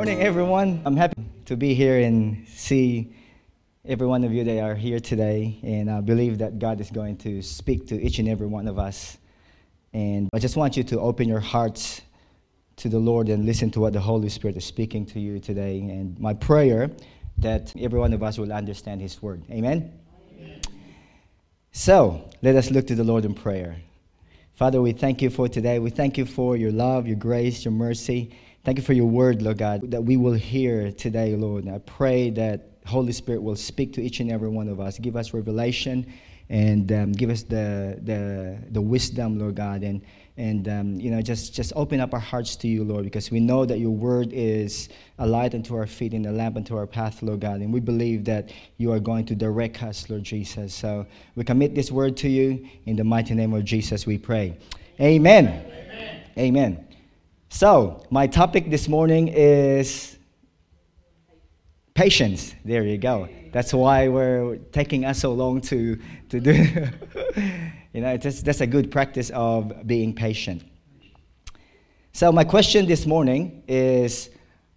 morning, everyone. I'm happy to be here and see every one of you that are here today. And I believe that God is going to speak to each and every one of us. And I just want you to open your hearts to the Lord and listen to what the Holy Spirit is speaking to you today. And my prayer that every one of us will understand His word. Amen? Amen. So let us look to the Lord in prayer. Father, we thank you for today. We thank you for your love, your grace, your mercy. Thank you for your word, Lord God, that we will hear today, Lord. I pray that Holy Spirit will speak to each and every one of us. Give us revelation and um, give us the, the, the wisdom, Lord God, and, and um, you know, just, just open up our hearts to you, Lord, because we know that your word is a light unto our feet and a lamp unto our path, Lord God, and we believe that you are going to direct us, Lord Jesus. So we commit this word to you. In the mighty name of Jesus, we pray. Amen. Amen. Amen. So, my topic this morning is patience. There you go. That's why we're taking us so long to, to do. you know, that's, that's a good practice of being patient. So, my question this morning is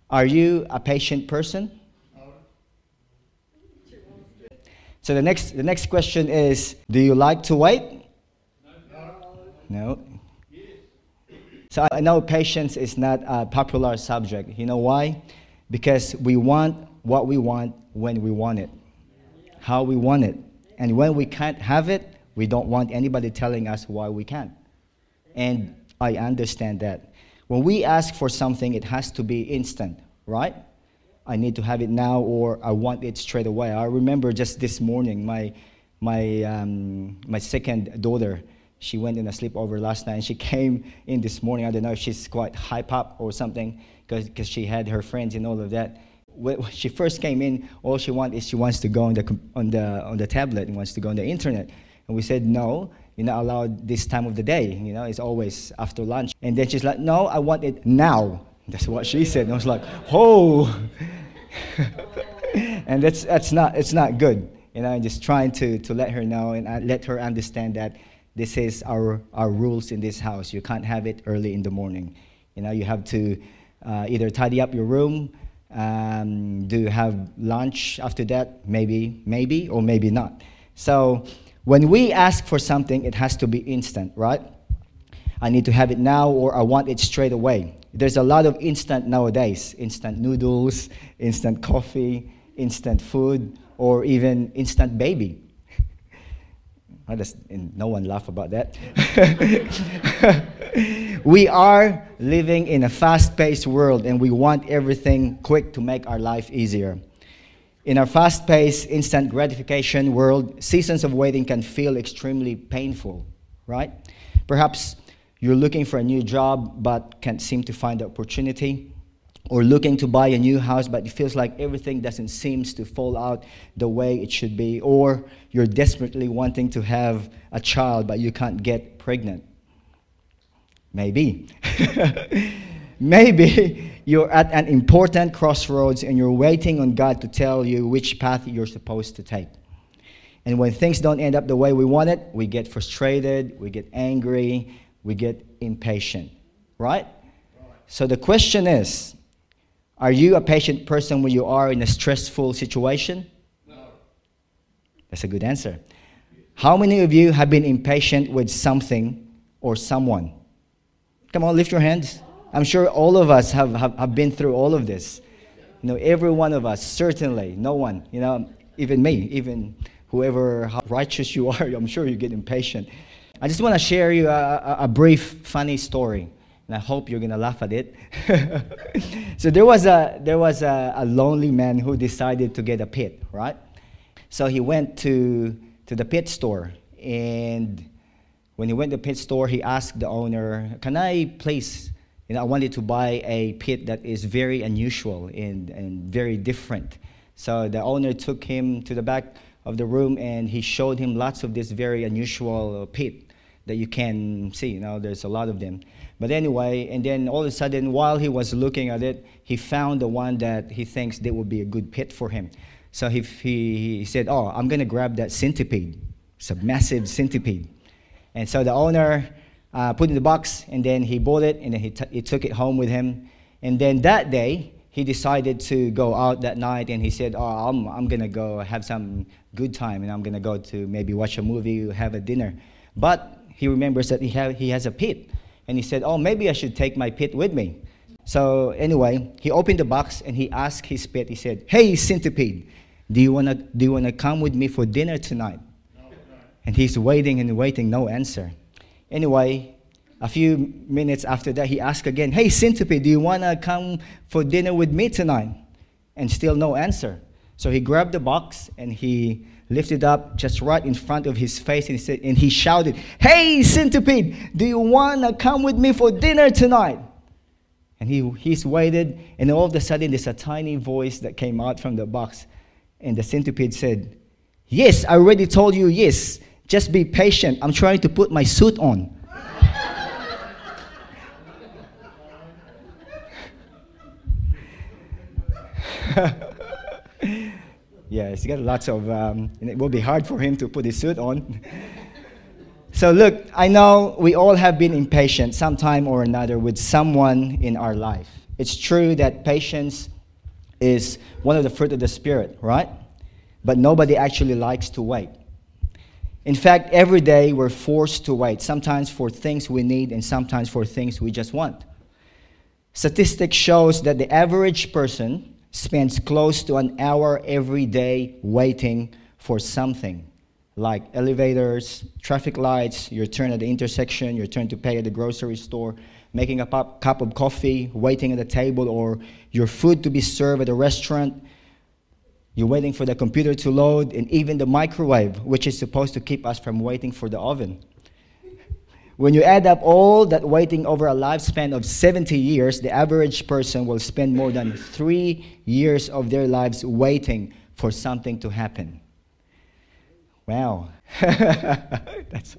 Are you a patient person? So, the next, the next question is Do you like to wait? No. So, I know patience is not a popular subject. You know why? Because we want what we want when we want it, how we want it. And when we can't have it, we don't want anybody telling us why we can't. And I understand that. When we ask for something, it has to be instant, right? I need to have it now or I want it straight away. I remember just this morning, my, my, um, my second daughter, she went in a sleepover last night and she came in this morning. I don't know if she's quite hype up or something because she had her friends and all of that when she first came in, all she wants is she wants to go on the, on the, on the tablet and wants to go on the internet. And we said, no, you're not allowed this time of the day. You know, it's always after lunch. And then she's like, no, I want it now. That's what she said. And I was like, oh. and that's, that's not, it's not good. You know, just trying to, to let her know and uh, let her understand that this is our, our rules in this house. You can't have it early in the morning. You know, you have to uh, either tidy up your room, um, do have lunch after that? Maybe, maybe, or maybe not. So when we ask for something, it has to be instant, right? I need to have it now or I want it straight away. There's a lot of instant nowadays instant noodles, instant coffee, instant food, or even instant baby. No one laugh about that. we are living in a fast paced world and we want everything quick to make our life easier. In our fast paced, instant gratification world, seasons of waiting can feel extremely painful, right? Perhaps you're looking for a new job but can't seem to find the opportunity or looking to buy a new house, but it feels like everything doesn't seem to fall out the way it should be, or you're desperately wanting to have a child, but you can't get pregnant. Maybe. Maybe you're at an important crossroads and you're waiting on God to tell you which path you're supposed to take. And when things don't end up the way we want it, we get frustrated, we get angry, we get impatient. Right? So the question is are you a patient person when you are in a stressful situation? No. That's a good answer. How many of you have been impatient with something or someone? Come on, lift your hands. I'm sure all of us have, have, have been through all of this. You know, every one of us, certainly. No one, you know, even me, even whoever, how righteous you are, I'm sure you get impatient. I just want to share you a, a, a brief, funny story and I hope you're gonna laugh at it. so there was a there was a, a, lonely man who decided to get a pit, right? So he went to to the pit store, and when he went to the pit store, he asked the owner, "Can I please?" You know, I wanted to buy a pit that is very unusual and, and very different. So the owner took him to the back of the room and he showed him lots of this very unusual pit that you can see. You know, there's a lot of them. But anyway, and then all of a sudden, while he was looking at it, he found the one that he thinks that would be a good pit for him. So he, he, he said, Oh, I'm going to grab that centipede. It's a massive centipede. And so the owner uh, put it in the box, and then he bought it, and then he, t- he took it home with him. And then that day, he decided to go out that night and he said, Oh, I'm, I'm going to go have some good time and I'm going to go to maybe watch a movie, have a dinner. But he remembers that he, have, he has a pit. And he said, Oh, maybe I should take my pit with me. So, anyway, he opened the box and he asked his pit, he said, Hey, centipede, do you want to do you wanna come with me for dinner tonight? And he's waiting and waiting, no answer. Anyway, a few minutes after that, he asked again, Hey, centipede, do you want to come for dinner with me tonight? And still no answer. So he grabbed the box and he lifted up just right in front of his face and he, said, and he shouted, Hey, centipede, do you want to come with me for dinner tonight? And he, he's waited, and all of a sudden, there's a tiny voice that came out from the box. And the centipede said, Yes, I already told you yes. Just be patient. I'm trying to put my suit on. yeah, he's got lots of, um, and it will be hard for him to put his suit on. so, look, I know we all have been impatient sometime or another with someone in our life. It's true that patience is one of the fruit of the Spirit, right? But nobody actually likes to wait. In fact, every day we're forced to wait, sometimes for things we need and sometimes for things we just want. Statistics shows that the average person spends close to an hour every day waiting for something like elevators, traffic lights, your turn at the intersection, your turn to pay at the grocery store, making a pop, cup of coffee, waiting at the table, or your food to be served at a restaurant. You're waiting for the computer to load, and even the microwave, which is supposed to keep us from waiting for the oven. When you add up all that waiting over a lifespan of 70 years, the average person will spend more than three years of their lives waiting for something to happen. Wow. That's.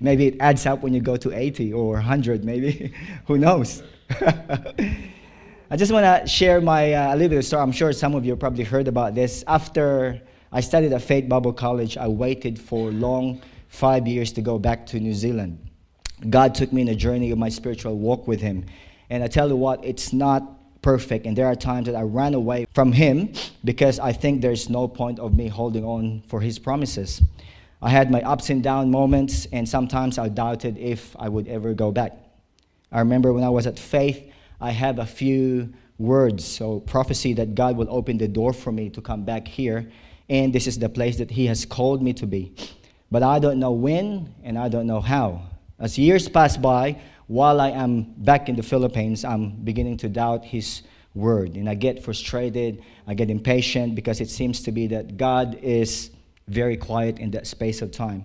Maybe it adds up when you go to 80 or 100, maybe. Who knows? I just want to share my uh, a little bit of story. I'm sure some of you probably heard about this. After I studied at Faith Bible College, I waited for long five years to go back to New Zealand. God took me in a journey of my spiritual walk with Him. And I tell you what, it's not perfect. And there are times that I ran away from Him because I think there's no point of me holding on for His promises. I had my ups and down moments, and sometimes I doubted if I would ever go back. I remember when I was at Faith, I have a few words, so prophecy that God will open the door for me to come back here, and this is the place that He has called me to be. But I don't know when, and I don't know how. As years pass by, while I am back in the Philippines, I'm beginning to doubt His word. And I get frustrated, I get impatient because it seems to be that God is very quiet in that space of time.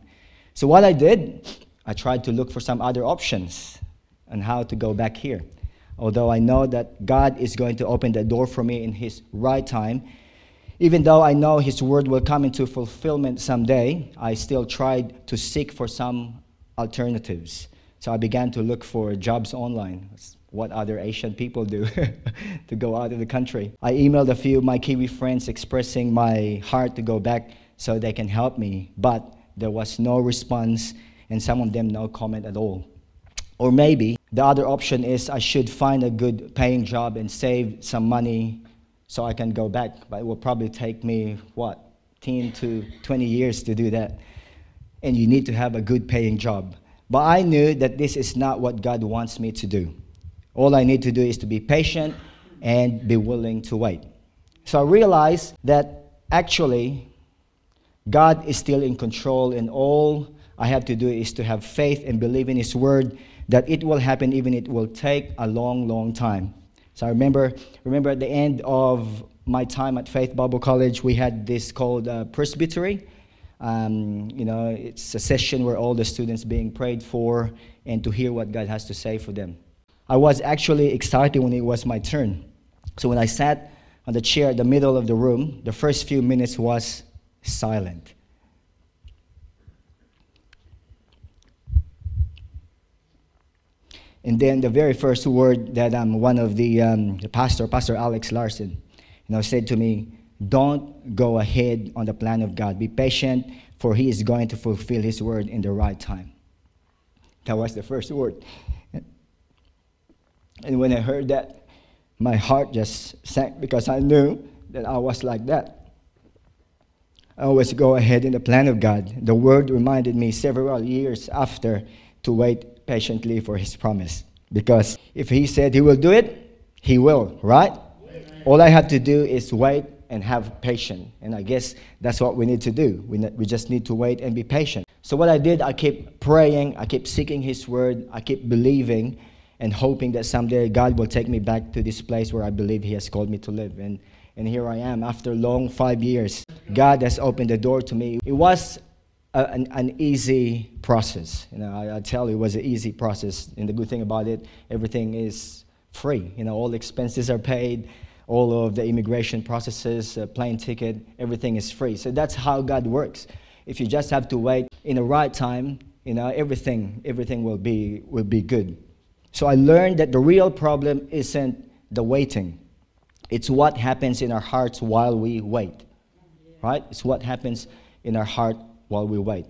So, what I did, I tried to look for some other options on how to go back here. Although I know that God is going to open the door for me in His right time, even though I know His word will come into fulfillment someday, I still tried to seek for some alternatives. So I began to look for jobs online. That's what other Asian people do to go out of the country. I emailed a few of my Kiwi friends expressing my heart to go back so they can help me, but there was no response, and some of them no comment at all. Or maybe the other option is I should find a good paying job and save some money so I can go back, but it will probably take me, what, 10 to 20 years to do that and you need to have a good paying job. But I knew that this is not what God wants me to do. All I need to do is to be patient and be willing to wait. So I realized that actually God is still in control, and all I have to do is to have faith and believe in His word that it will happen, even it will take a long, long time. So I remember, remember at the end of my time at Faith Bible College, we had this called uh, presbytery um, you know, it's a session where all the students being prayed for and to hear what God has to say for them. I was actually excited when it was my turn. So when I sat on the chair in the middle of the room, the first few minutes was silent. And then the very first word that um, one of the, um, the pastor, Pastor Alex Larson, you know, said to me, don't go ahead on the plan of God. Be patient, for He is going to fulfill His word in the right time. That was the first word. And when I heard that, my heart just sank because I knew that I was like that. I always go ahead in the plan of God. The word reminded me several years after to wait patiently for his promise. Because if he said he will do it, he will, right? All I have to do is wait and have patience. And I guess that's what we need to do. We, we just need to wait and be patient. So, what I did, I keep praying, I keep seeking His word, I keep believing and hoping that someday God will take me back to this place where I believe He has called me to live. And, and here I am after long five years. God has opened the door to me. It was a, an, an, easy process. You know, I, I, tell you, it was an easy process. And the good thing about it, everything is free. You know, all expenses are paid, all of the immigration processes, uh, plane ticket, everything is free. So that's how God works. If you just have to wait in the right time, you know, everything, everything will be, will be good. So I learned that the real problem isn't the waiting. It's what happens in our hearts while we wait. Right? It's what happens in our heart while we wait.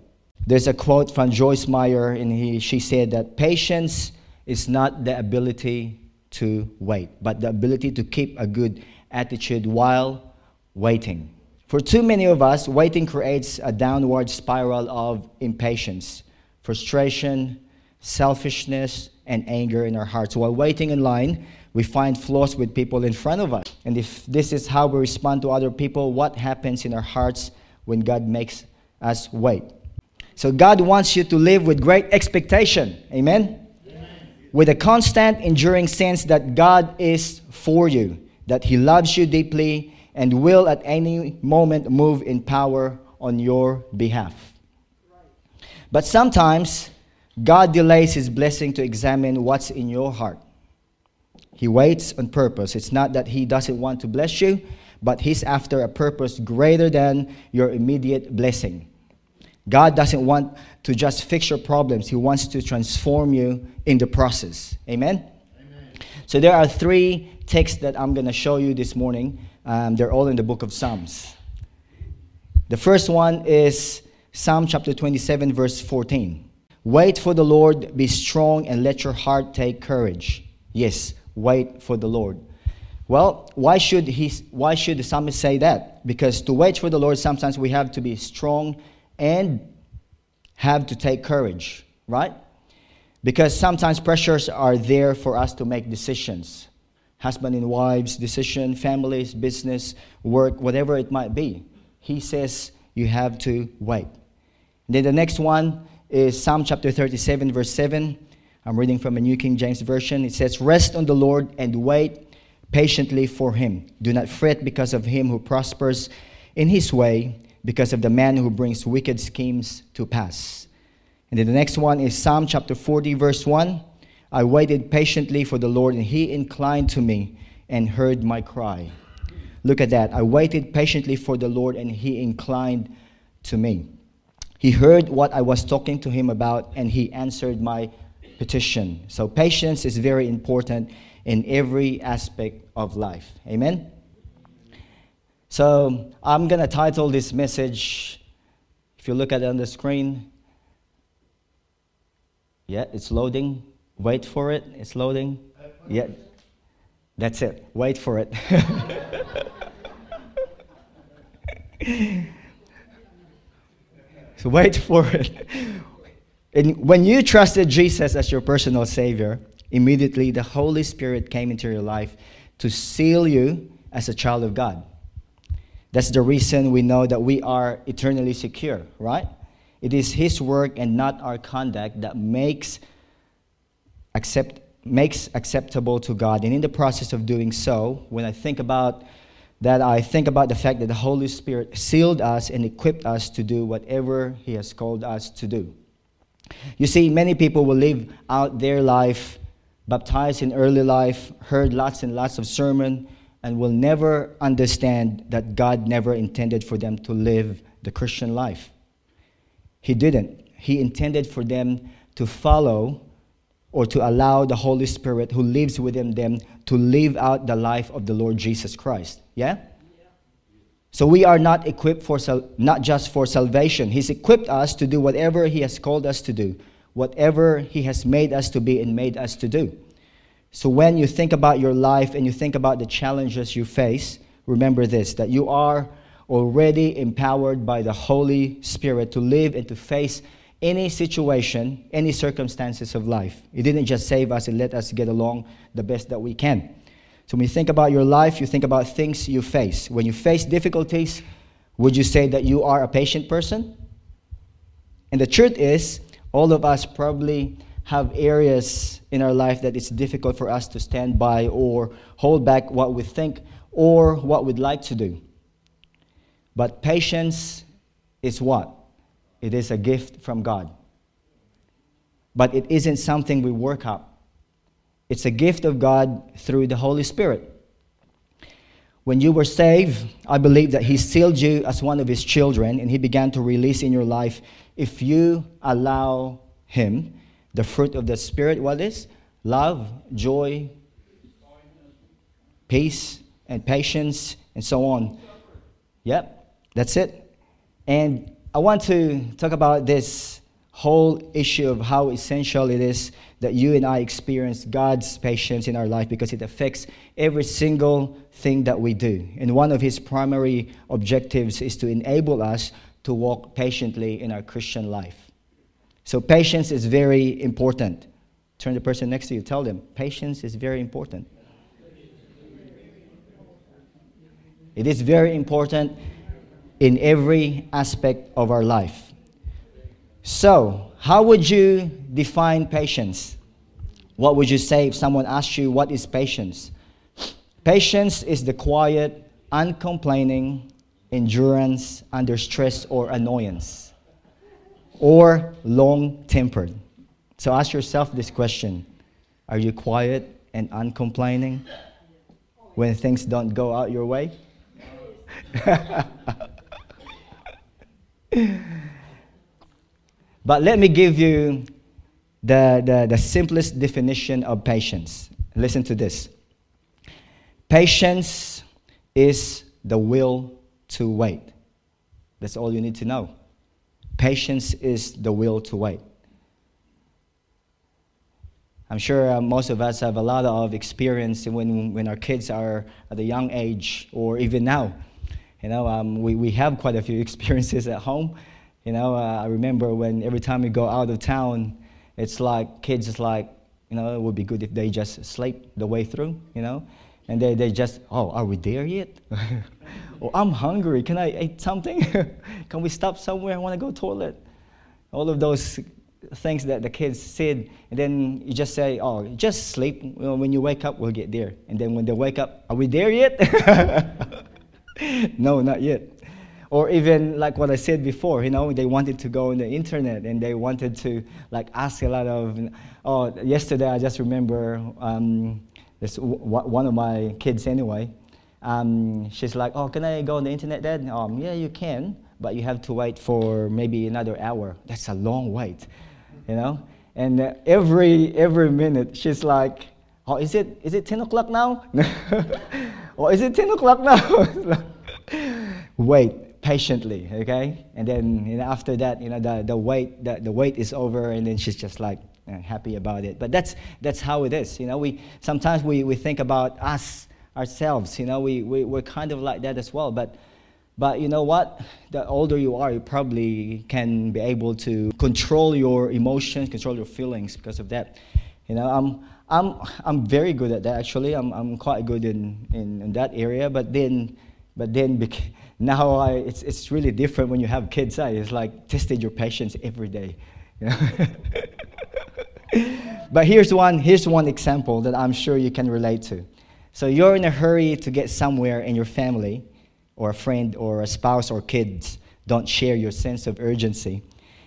There's a quote from Joyce Meyer, and he, she said that patience is not the ability to wait, but the ability to keep a good attitude while waiting. For too many of us, waiting creates a downward spiral of impatience, frustration, selfishness, and anger in our hearts. While waiting in line, we find flaws with people in front of us. And if this is how we respond to other people, what happens in our hearts when God makes us wait? So, God wants you to live with great expectation. Amen? With a constant, enduring sense that God is for you, that He loves you deeply, and will at any moment move in power on your behalf. But sometimes God delays his blessing to examine what's in your heart. He waits on purpose. It's not that he doesn't want to bless you, but he's after a purpose greater than your immediate blessing. God doesn't want to just fix your problems, he wants to transform you in the process. Amen? Amen. So there are three texts that I'm going to show you this morning. Um, they're all in the book of Psalms. The first one is Psalm chapter 27, verse 14. Wait for the Lord, be strong, and let your heart take courage. Yes, wait for the Lord. Well, why should, he, why should the psalmist say that? Because to wait for the Lord, sometimes we have to be strong and have to take courage, right? Because sometimes pressures are there for us to make decisions husband and wives decision, families, business, work, whatever it might be. He says you have to wait. then the next one is Psalm chapter 37, verse 7. I'm reading from a New King James Version. It says, Rest on the Lord and wait patiently for him. Do not fret because of him who prospers in his way, because of the man who brings wicked schemes to pass. And then the next one is Psalm chapter 40, verse 1. I waited patiently for the Lord, and he inclined to me and heard my cry. Look at that. I waited patiently for the Lord, and he inclined to me. He heard what I was talking to him about and he answered my petition. So, patience is very important in every aspect of life. Amen? So, I'm going to title this message, if you look at it on the screen, yeah, it's loading. Wait for it. It's loading. Yeah, that's it. Wait for it. So wait for it. And when you trusted Jesus as your personal Savior, immediately the Holy Spirit came into your life to seal you as a child of God. That's the reason we know that we are eternally secure, right? It is His work and not our conduct that makes, accept, makes acceptable to God. And in the process of doing so, when I think about that I think about the fact that the Holy Spirit sealed us and equipped us to do whatever He has called us to do. You see, many people will live out their life baptized in early life, heard lots and lots of sermon, and will never understand that God never intended for them to live the Christian life. He didn't. He intended for them to follow or to allow the Holy Spirit who lives within them to live out the life of the Lord Jesus Christ. Yeah? So we are not equipped for not just for salvation. He's equipped us to do whatever he has called us to do, whatever he has made us to be and made us to do. So when you think about your life and you think about the challenges you face, remember this that you are already empowered by the Holy Spirit to live and to face any situation, any circumstances of life. He didn't just save us and let us get along the best that we can. So when you think about your life, you think about things you face. When you face difficulties, would you say that you are a patient person? And the truth is, all of us probably have areas in our life that it's difficult for us to stand by or hold back what we think or what we'd like to do. But patience is what? It is a gift from God. But it isn't something we work up. It's a gift of God through the Holy Spirit. When you were saved, I believe that He sealed you as one of His children and He began to release in your life if you allow Him the fruit of the Spirit, what is? Love, joy, peace, and patience, and so on. Yep, that's it. And I want to talk about this whole issue of how essential it is that you and I experience God's patience in our life because it affects every single thing that we do. And one of His primary objectives is to enable us to walk patiently in our Christian life. So patience is very important. Turn the person next to you, tell them, patience is very important. It is very important in every aspect of our life. So, how would you define patience? What would you say if someone asked you, What is patience? Patience is the quiet, uncomplaining endurance under stress or annoyance or long tempered? So ask yourself this question Are you quiet and uncomplaining when things don't go out your way? but let me give you the, the, the simplest definition of patience. Listen to this patience is the will to wait. That's all you need to know. Patience is the will to wait. I'm sure uh, most of us have a lot of experience when, when our kids are at a young age or even now. You know, um, we, we have quite a few experiences at home. You know, uh, I remember when every time we go out of town, it's like kids is like, you know, it would be good if they just sleep the way through, you know. And they, they just, oh, are we there yet? oh, I'm hungry. Can I eat something? Can we stop somewhere? I want to go toilet. All of those things that the kids said. And then you just say, oh, just sleep. when you wake up, we'll get there. And then when they wake up, are we there yet? no, not yet. Or even like what I said before, you know, they wanted to go on the internet and they wanted to like ask a lot of, oh, yesterday I just remember um, this one of my kids anyway. Um, she's like, "Oh, can I go on the internet, Dad?" Um, yeah, you can, but you have to wait for maybe another hour. That's a long wait, you know. And uh, every every minute, she's like, "Oh, is it is it ten o'clock now? or is it ten o'clock now?" wait patiently, okay? And then you know, after that, you know, the, the wait the, the wait is over, and then she's just like, happy about it. But that's, that's how it is. You know, we, sometimes we, we think about us ourselves. You know, we, we, we're kind of like that as well. But, but you know what? The older you are, you probably can be able to control your emotions, control your feelings because of that. You know, I'm, I'm, I'm very good at that actually. I'm, I'm quite good in, in, in that area. But then, but then now I, it's, it's really different when you have kids. Eh? It's like tested your patience every day. But here's one, here's one example that I'm sure you can relate to. So you're in a hurry to get somewhere and your family or a friend or a spouse or kids don't share your sense of urgency.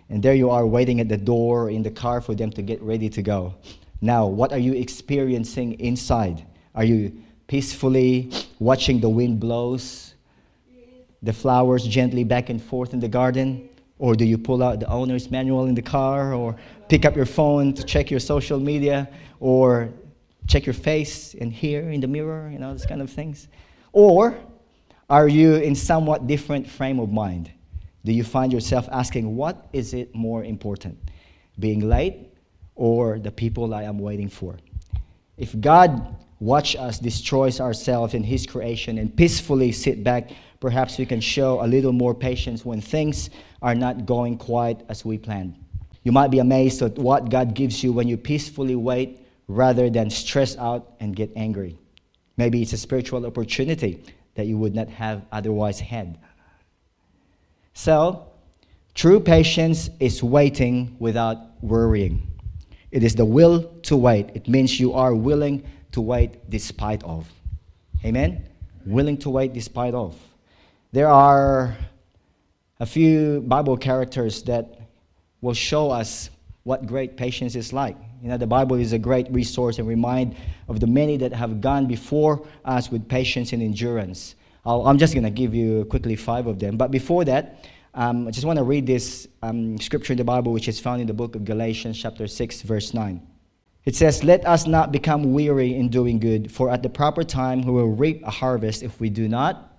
And there you are waiting at the door in the car for them to get ready to go. Now, what are you experiencing inside? Are you peacefully watching the wind blows, the flowers gently back and forth in the garden? Or do you pull out the owner's manual in the car or pick up your phone to check your social media or check your face and hear in the mirror, you know, those kind of things? Or are you in somewhat different frame of mind? Do you find yourself asking, what is it more important? Being late or the people I am waiting for? If God watch us destroy ourselves in His creation and peacefully sit back, perhaps we can show a little more patience when things are not going quite as we planned. You might be amazed at what God gives you when you peacefully wait rather than stress out and get angry. Maybe it's a spiritual opportunity that you would not have otherwise had. So, true patience is waiting without worrying. It is the will to wait. It means you are willing to wait despite of. Amen? Willing to wait despite of. There are a few Bible characters that will show us what great patience is like. You know, the Bible is a great resource and remind of the many that have gone before us with patience and endurance. i am just going to give you quickly five of them. But before that, um, I just want to read this um, scripture in the Bible, which is found in the book of Galatians, chapter 6, verse 9. It says, Let us not become weary in doing good, for at the proper time we will reap a harvest if we do not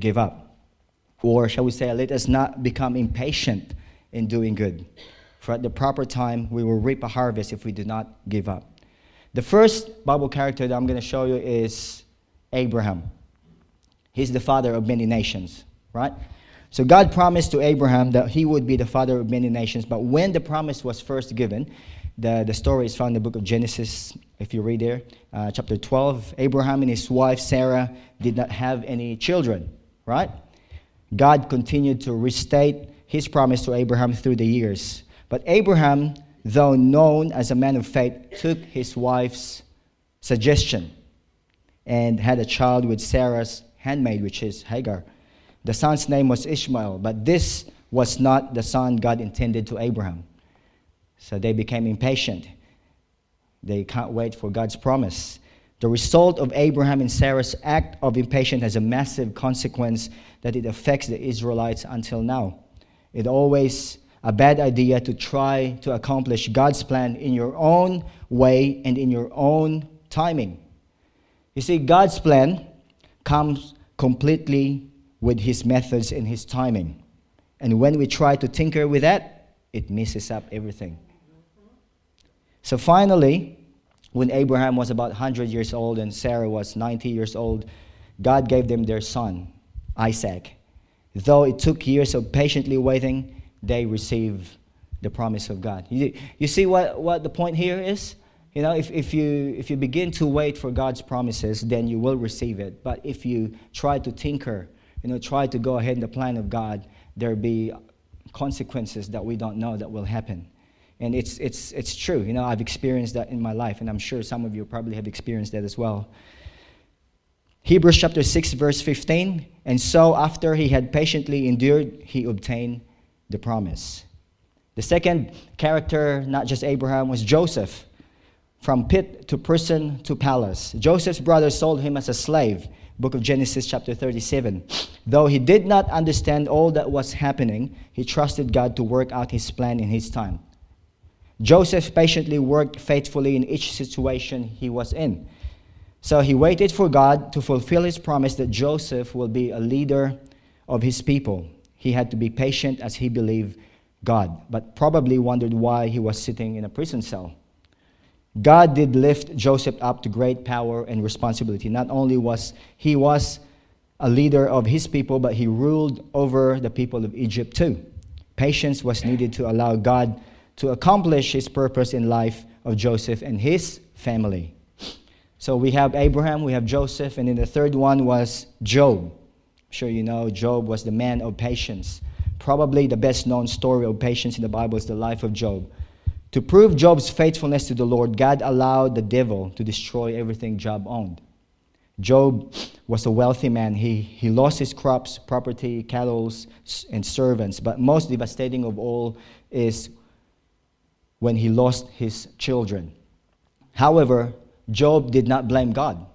give up. Or shall we say, let us not become impatient in doing good, for at the proper time we will reap a harvest if we do not give up. The first Bible character that I'm going to show you is Abraham. He's the father of many nations, right? So God promised to Abraham that he would be the father of many nations, but when the promise was first given, the, the story is found in the book of Genesis, if you read there, uh, chapter 12. Abraham and his wife Sarah did not have any children, right? God continued to restate his promise to Abraham through the years. But Abraham, though known as a man of faith, took his wife's suggestion and had a child with Sarah's handmaid, which is Hagar. The son's name was Ishmael, but this was not the son God intended to Abraham. So they became impatient. They can't wait for God's promise. The result of Abraham and Sarah's act of impatience has a massive consequence that it affects the Israelites until now. It's always a bad idea to try to accomplish God's plan in your own way and in your own timing. You see, God's plan comes completely with His methods and His timing. And when we try to tinker with that, it messes up everything. So finally, when Abraham was about 100 years old and Sarah was 90 years old, God gave them their son, Isaac. Though it took years of patiently waiting, they received the promise of God. You, you see what, what the point here is? You know, if, if, you, if you begin to wait for God's promises, then you will receive it. But if you try to tinker, you know, try to go ahead in the plan of God, there'll be consequences that we don't know that will happen. And it's, it's, it's true. You know, I've experienced that in my life, and I'm sure some of you probably have experienced that as well. Hebrews chapter 6, verse 15. And so, after he had patiently endured, he obtained the promise. The second character, not just Abraham, was Joseph. From pit to prison to palace. Joseph's brothers sold him as a slave. Book of Genesis, chapter 37. Though he did not understand all that was happening, he trusted God to work out his plan in his time. Joseph patiently worked faithfully in each situation he was in. So he waited for God to fulfill his promise that Joseph will be a leader of his people. He had to be patient as he believed God, but probably wondered why he was sitting in a prison cell. God did lift Joseph up to great power and responsibility. Not only was he was a leader of his people, but he ruled over the people of Egypt too. Patience was needed to allow God to accomplish his purpose in life of Joseph and his family. So we have Abraham, we have Joseph, and then the third one was Job. I'm sure you know Job was the man of patience. Probably the best known story of patience in the Bible is the life of Job. To prove Job's faithfulness to the Lord, God allowed the devil to destroy everything Job owned. Job was a wealthy man. He, he lost his crops, property, cattle, and servants. But most devastating of all is when he lost his children. However, Job did not blame God.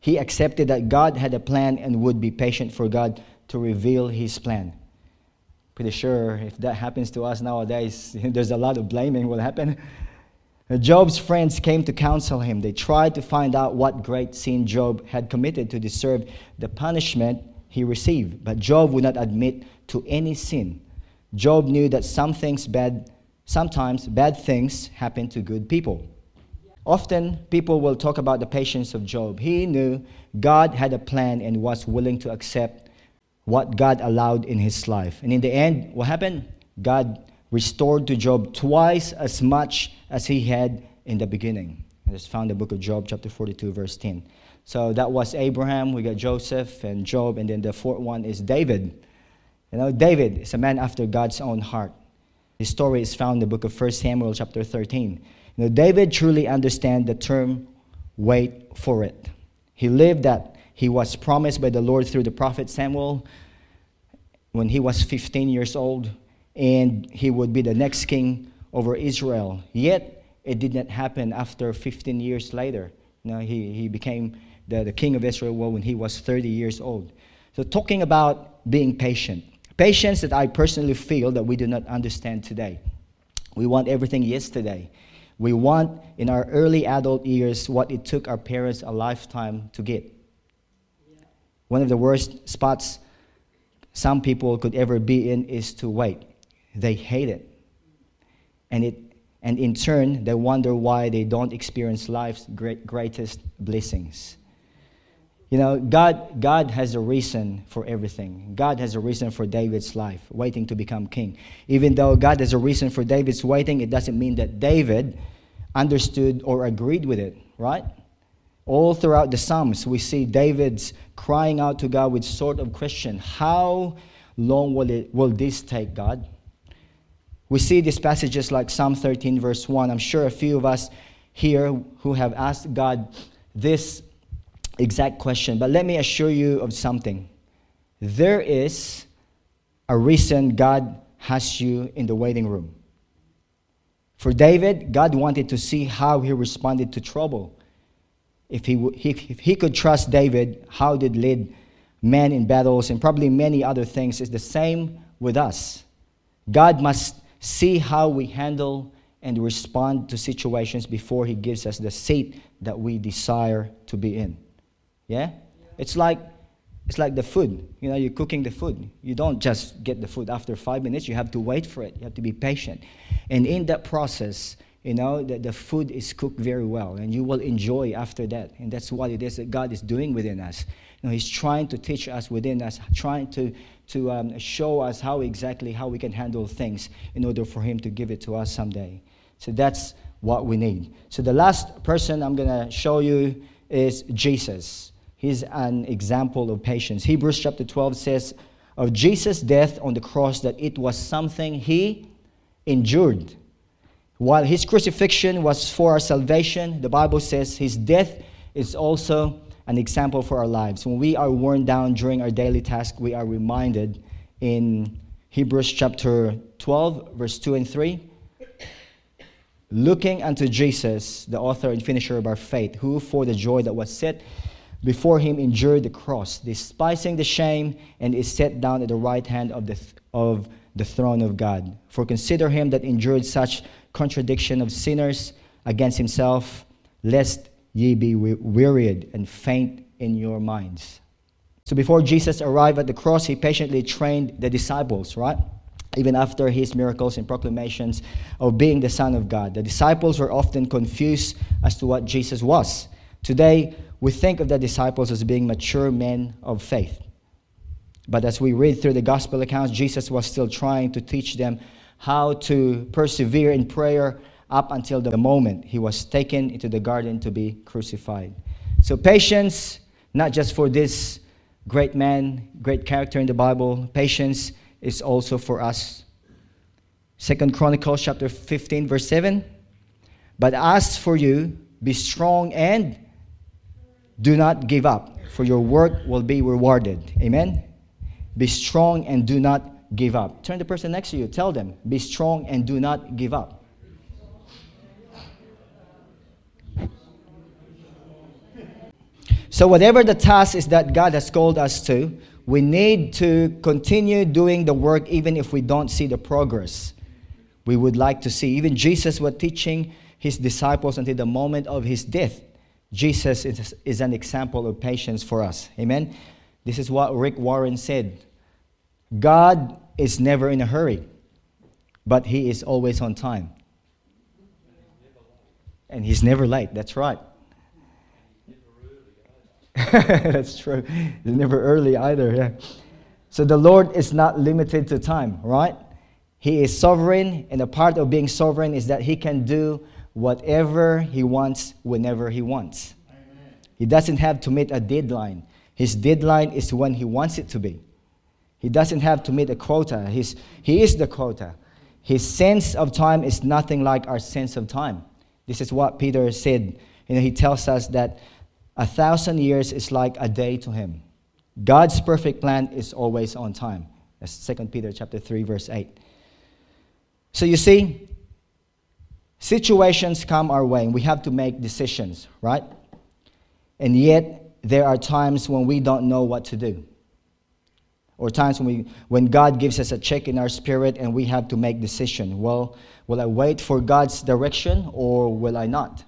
He accepted that God had a plan and would be patient for God to reveal his plan. Pretty sure if that happens to us nowadays, there's a lot of blaming will happen. Job's friends came to counsel him. They tried to find out what great sin Job had committed to deserve the punishment he received. But Job would not admit to any sin. Job knew that some things bad Sometimes bad things happen to good people. Often people will talk about the patience of Job. He knew God had a plan and was willing to accept what God allowed in his life. And in the end, what happened? God restored to Job twice as much as he had in the beginning. It's found in the book of Job, chapter 42, verse 10. So that was Abraham, we got Joseph and Job, and then the fourth one is David. You know, David is a man after God's own heart. His story is found in the book of 1 Samuel, chapter 13. You know, David truly understands the term wait for it. He lived that he was promised by the Lord through the prophet Samuel when he was 15 years old, and he would be the next king over Israel. Yet, it did not happen after 15 years later. You know, he, he became the, the king of Israel when he was 30 years old. So, talking about being patient. Patience that I personally feel that we do not understand today. We want everything yesterday. We want, in our early adult years, what it took our parents a lifetime to get. One of the worst spots some people could ever be in is to wait. They hate it. And, it, and in turn, they wonder why they don't experience life's great, greatest blessings. You know, God, God has a reason for everything. God has a reason for David's life, waiting to become king. Even though God has a reason for David's waiting, it doesn't mean that David understood or agreed with it, right? All throughout the Psalms, we see David's crying out to God with sort of question How long will, it, will this take, God? We see these passages like Psalm 13, verse 1. I'm sure a few of us here who have asked God this exact question, but let me assure you of something. There is a reason God has you in the waiting room. For David, God wanted to see how he responded to trouble. If he, if he could trust David, how did lead men in battles and probably many other things, is the same with us. God must see how we handle and respond to situations before he gives us the seat that we desire to be in. Yeah? It's like it's like the food. You know, you're cooking the food. You don't just get the food after five minutes. You have to wait for it. You have to be patient. And in that process, you know, the, the food is cooked very well, and you will enjoy after that. And that's what it is that God is doing within us. You know, He's trying to teach us within us, trying to, to um, show us how exactly how we can handle things in order for Him to give it to us someday. So that's what we need. So the last person I'm going to show you is Jesus. He's an example of patience. Hebrews chapter 12 says of Jesus' death on the cross that it was something he endured. While his crucifixion was for our salvation, the Bible says his death is also an example for our lives. When we are worn down during our daily task, we are reminded in Hebrews chapter 12, verse 2 and 3 looking unto Jesus, the author and finisher of our faith, who for the joy that was set before him endured the cross, despising the shame, and is set down at the right hand of the, th- of the throne of God. For consider him that endured such contradiction of sinners against himself, lest ye be wearied and faint in your minds. So before Jesus arrived at the cross, he patiently trained the disciples, right? Even after his miracles and proclamations of being the Son of God. The disciples were often confused as to what Jesus was. Today, we think of the disciples as being mature men of faith. But as we read through the gospel accounts, Jesus was still trying to teach them how to persevere in prayer up until the moment he was taken into the garden to be crucified. So, patience, not just for this great man, great character in the Bible, patience is also for us. Second Chronicles chapter 15, verse 7. But as for you, be strong and do not give up, for your work will be rewarded. Amen? Be strong and do not give up. Turn the person next to you, tell them, be strong and do not give up. So, whatever the task is that God has called us to, we need to continue doing the work even if we don't see the progress we would like to see. Even Jesus was teaching his disciples until the moment of his death. Jesus is, is an example of patience for us. Amen? This is what Rick Warren said God is never in a hurry, but he is always on time. and He's never late. That's right. That's true. He's never early either. Yeah. So the Lord is not limited to time, right? He is sovereign, and a part of being sovereign is that He can do whatever He wants whenever He wants. Amen. He doesn't have to meet a deadline. His deadline is when He wants it to be. He doesn't have to meet a quota. He's, he is the quota. His sense of time is nothing like our sense of time. This is what Peter said. You know, he tells us that a thousand years is like a day to him. God's perfect plan is always on time. That's 2 Peter chapter 3, verse 8. So you see, situations come our way and we have to make decisions, right? And yet, there are times when we don't know what to do. Or times when, we, when God gives us a check in our spirit and we have to make decision. Well, will I wait for God's direction or will I not?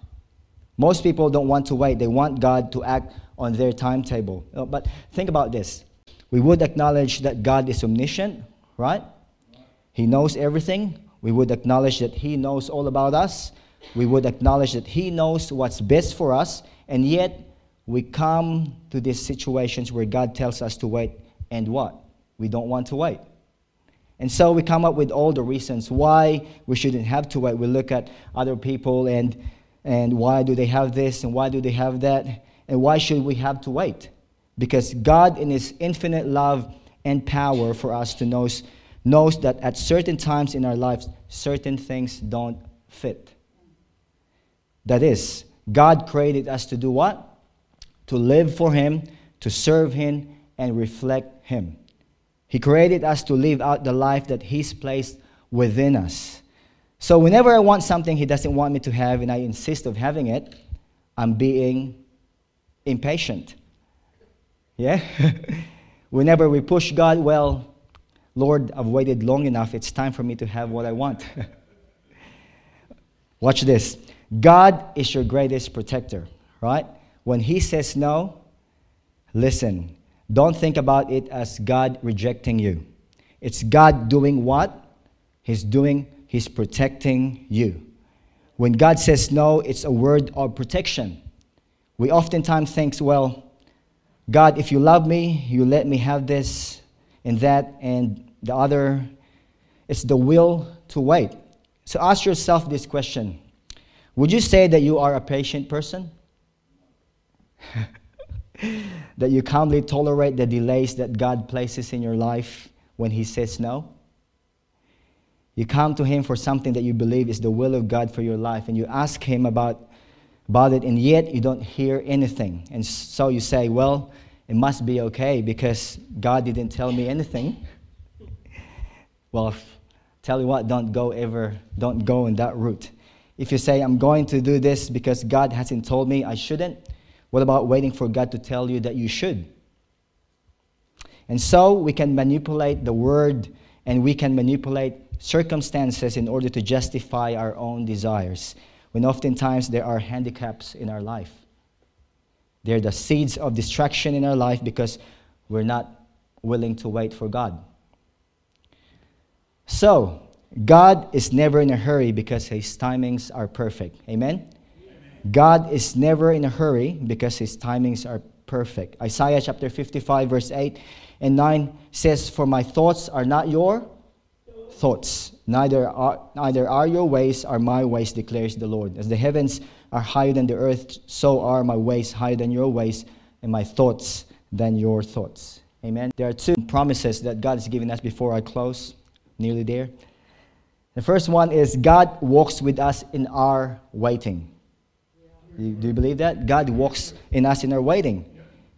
Most people don't want to wait. They want God to act on their timetable. Uh, but think about this. We would acknowledge that God is omniscient, right? He knows everything. We would acknowledge that He knows all about us. We would acknowledge that He knows what's best for us. And yet, we come to these situations where God tells us to wait, and what? We don't want to wait. And so we come up with all the reasons why we shouldn't have to wait. We look at other people and and why do they have this and why do they have that and why should we have to wait because god in his infinite love and power for us to know knows that at certain times in our lives certain things don't fit that is god created us to do what to live for him to serve him and reflect him he created us to live out the life that he's placed within us so whenever I want something he doesn't want me to have and I insist of having it, I'm being impatient. Yeah? whenever we push God, well, Lord, I've waited long enough. It's time for me to have what I want. Watch this. God is your greatest protector, right? When he says no, listen. Don't think about it as God rejecting you. It's God doing what? He's doing He's protecting you. When God says no, it's a word of protection. We oftentimes think, well, God, if you love me, you let me have this and that and the other. It's the will to wait. So ask yourself this question Would you say that you are a patient person? that you calmly tolerate the delays that God places in your life when He says no? You come to Him for something that you believe is the will of God for your life, and you ask Him about, about it, and yet you don't hear anything. And so you say, Well, it must be okay because God didn't tell me anything. well, tell you what, don't go ever, don't go in that route. If you say, I'm going to do this because God hasn't told me I shouldn't, what about waiting for God to tell you that you should? And so we can manipulate the word and we can manipulate circumstances in order to justify our own desires, when oftentimes there are handicaps in our life. They're the seeds of distraction in our life because we're not willing to wait for God. So, God is never in a hurry because his timings are perfect. Amen? Amen? God is never in a hurry because his timings are perfect. Isaiah chapter 55, verse 8 and 9 says, For my thoughts are not your thoughts. Neither are, neither are your ways are my ways, declares the Lord. As the heavens are higher than the earth, so are my ways higher than your ways, and my thoughts than your thoughts. Amen. There are two promises that God has given us before I close. Nearly there. The first one is God walks with us in our waiting. Do you believe that? God walks in us in our waiting.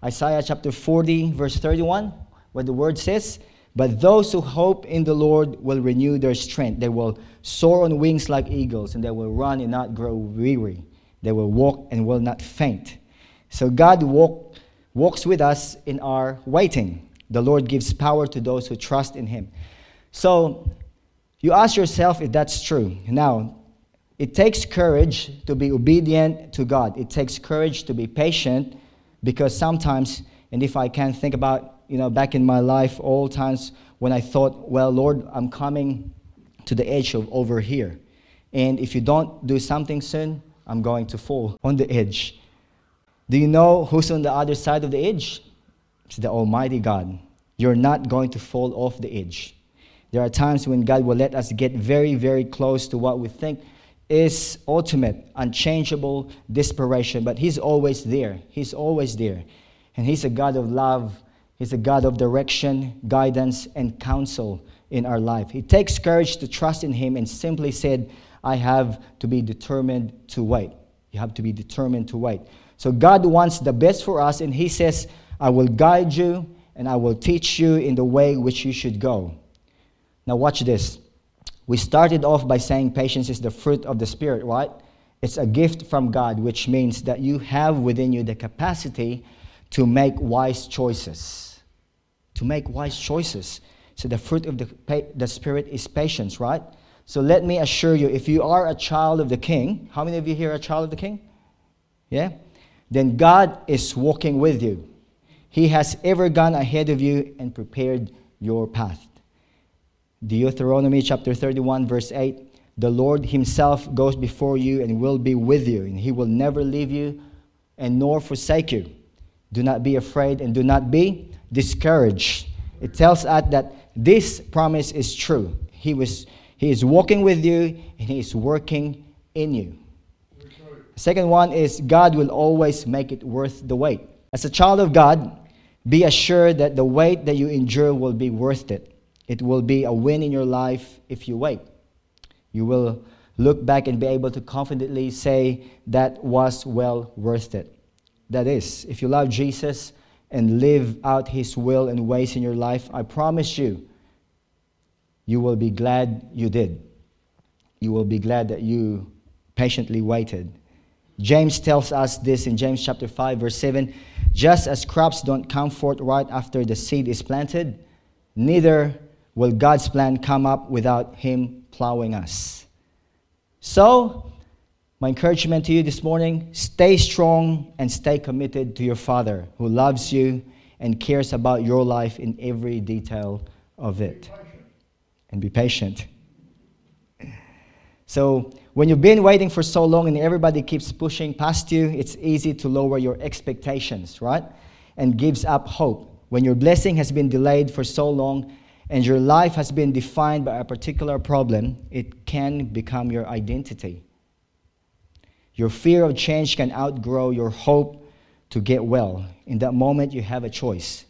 Isaiah chapter 40, verse 31, where the word says, but those who hope in the Lord will renew their strength. They will soar on wings like eagles, and they will run and not grow weary. They will walk and will not faint. So God walk, walks with us in our waiting. The Lord gives power to those who trust in Him. So you ask yourself if that's true. Now, it takes courage to be obedient to God. It takes courage to be patient because sometimes, and if I can think about you know, back in my life, all times when I thought, well, Lord, I'm coming to the edge of over here. And if you don't do something soon, I'm going to fall on the edge. Do you know who's on the other side of the edge? It's the Almighty God. You're not going to fall off the edge. There are times when God will let us get very, very close to what we think is ultimate, unchangeable desperation, but He's always there. He's always there. And He's a God of love, He's a God of direction, guidance, and counsel in our life. It takes courage to trust in Him and simply said, I have to be determined to wait. You have to be determined to wait. So God wants the best for us, and He says, I will guide you and I will teach you in the way which you should go. Now, watch this. We started off by saying patience is the fruit of the Spirit, right? It's a gift from God, which means that you have within you the capacity to make wise choices. To make wise choices. So, the fruit of the, the Spirit is patience, right? So, let me assure you if you are a child of the King, how many of you here are a child of the King? Yeah? Then God is walking with you. He has ever gone ahead of you and prepared your path. Deuteronomy chapter 31, verse 8 The Lord Himself goes before you and will be with you, and He will never leave you and nor forsake you. Do not be afraid and do not be discouraged. It tells us that this promise is true. He, was, he is walking with you and He is working in you. Second one is God will always make it worth the wait. As a child of God, be assured that the wait that you endure will be worth it. It will be a win in your life if you wait. You will look back and be able to confidently say that was well worth it. That is, if you love Jesus and live out his will and ways in your life, I promise you, you will be glad you did. You will be glad that you patiently waited. James tells us this in James chapter 5 verse 7, just as crops don't come forth right after the seed is planted, neither will God's plan come up without Him plowing us. So, my encouragement to you this morning stay strong and stay committed to your Father who loves you and cares about your life in every detail of it. And be patient. So, when you've been waiting for so long and everybody keeps pushing past you, it's easy to lower your expectations, right? And gives up hope. When your blessing has been delayed for so long and your life has been defined by a particular problem, it can become your identity. Your fear of change can outgrow your hope to get well. In that moment, you have a choice.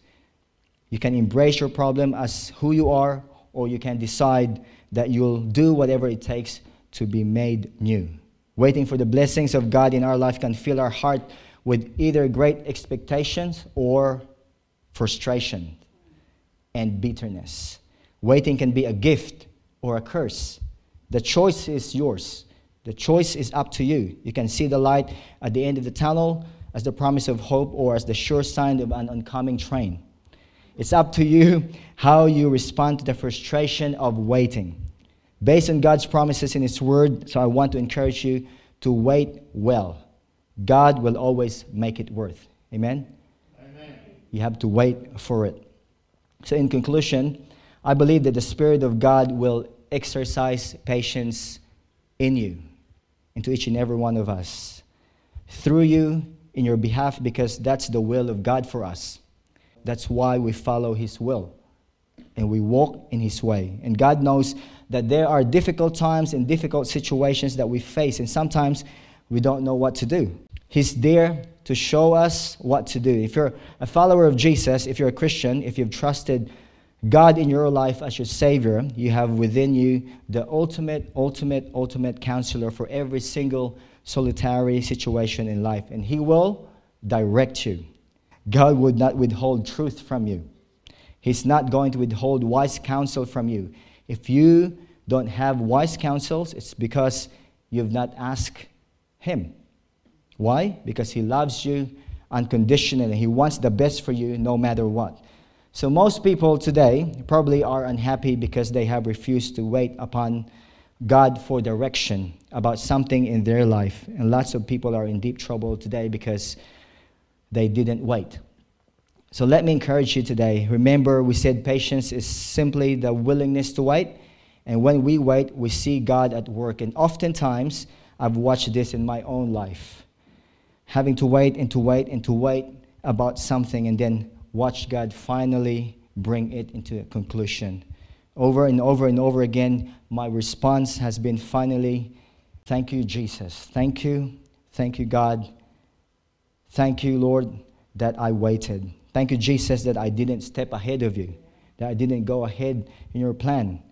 You can embrace your problem as who you are, or you can decide that you'll do whatever it takes to be made new. Waiting for the blessings of God in our life can fill our heart with either great expectations or frustration and bitterness. Waiting can be a gift or a curse. The choice is yours. The choice is up to you. You can see the light at the end of the tunnel as the promise of hope or as the sure sign of an oncoming train. It's up to you how you respond to the frustration of waiting. Based on God's promises in His Word, so I want to encourage you to wait well. God will always make it worth. Amen? Amen. You have to wait for it. So, in conclusion, I believe that the Spirit of God will exercise patience in you, into each and every one of us, through you, in your behalf, because that's the will of God for us. That's why we follow His will and we walk in His way. And God knows that there are difficult times and difficult situations that we face, and sometimes we don't know what to do. He's there to show us what to do. If you're a follower of Jesus, if you're a Christian, if you've trusted God in your life as your Savior, you have within you the ultimate, ultimate, ultimate counselor for every single solitary situation in life. And He will direct you. God would not withhold truth from you, He's not going to withhold wise counsel from you. If you don't have wise counsels, it's because you've not asked Him. Why? Because He loves you unconditionally. He wants the best for you no matter what. So, most people today probably are unhappy because they have refused to wait upon God for direction about something in their life. And lots of people are in deep trouble today because they didn't wait. So, let me encourage you today. Remember, we said patience is simply the willingness to wait. And when we wait, we see God at work. And oftentimes, I've watched this in my own life. Having to wait and to wait and to wait about something and then watch God finally bring it into a conclusion. Over and over and over again, my response has been finally, Thank you, Jesus. Thank you. Thank you, God. Thank you, Lord, that I waited. Thank you, Jesus, that I didn't step ahead of you, that I didn't go ahead in your plan.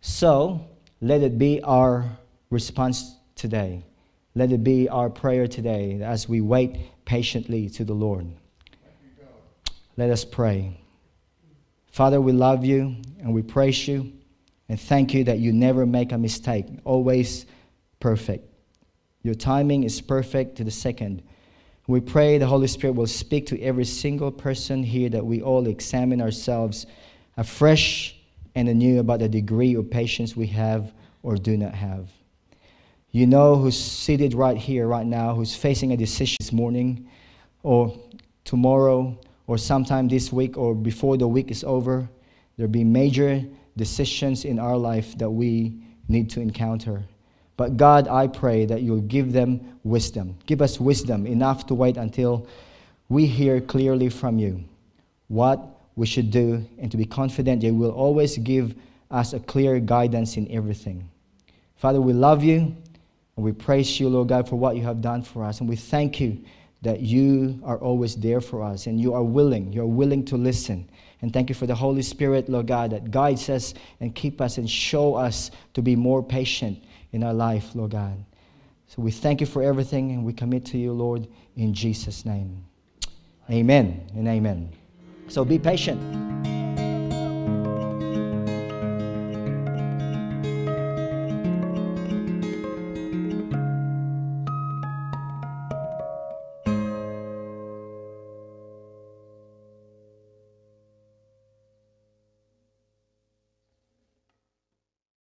So, let it be our response today. Let it be our prayer today as we wait patiently to the Lord. Let us pray. Father, we love you and we praise you and thank you that you never make a mistake, always perfect. Your timing is perfect to the second. We pray the Holy Spirit will speak to every single person here that we all examine ourselves afresh and anew about the degree of patience we have or do not have. You know who's seated right here, right now, who's facing a decision this morning or tomorrow or sometime this week or before the week is over. There'll be major decisions in our life that we need to encounter. But God, I pray that you'll give them wisdom. Give us wisdom enough to wait until we hear clearly from you what we should do and to be confident you will always give us a clear guidance in everything. Father, we love you and we praise you, Lord God, for what you have done for us. And we thank you that you are always there for us and you are willing. You're willing to listen. And thank you for the Holy Spirit, Lord God, that guides us and keep us and show us to be more patient in our life, Lord God. So we thank you for everything and we commit to you, Lord, in Jesus' name. Amen and amen. So be patient.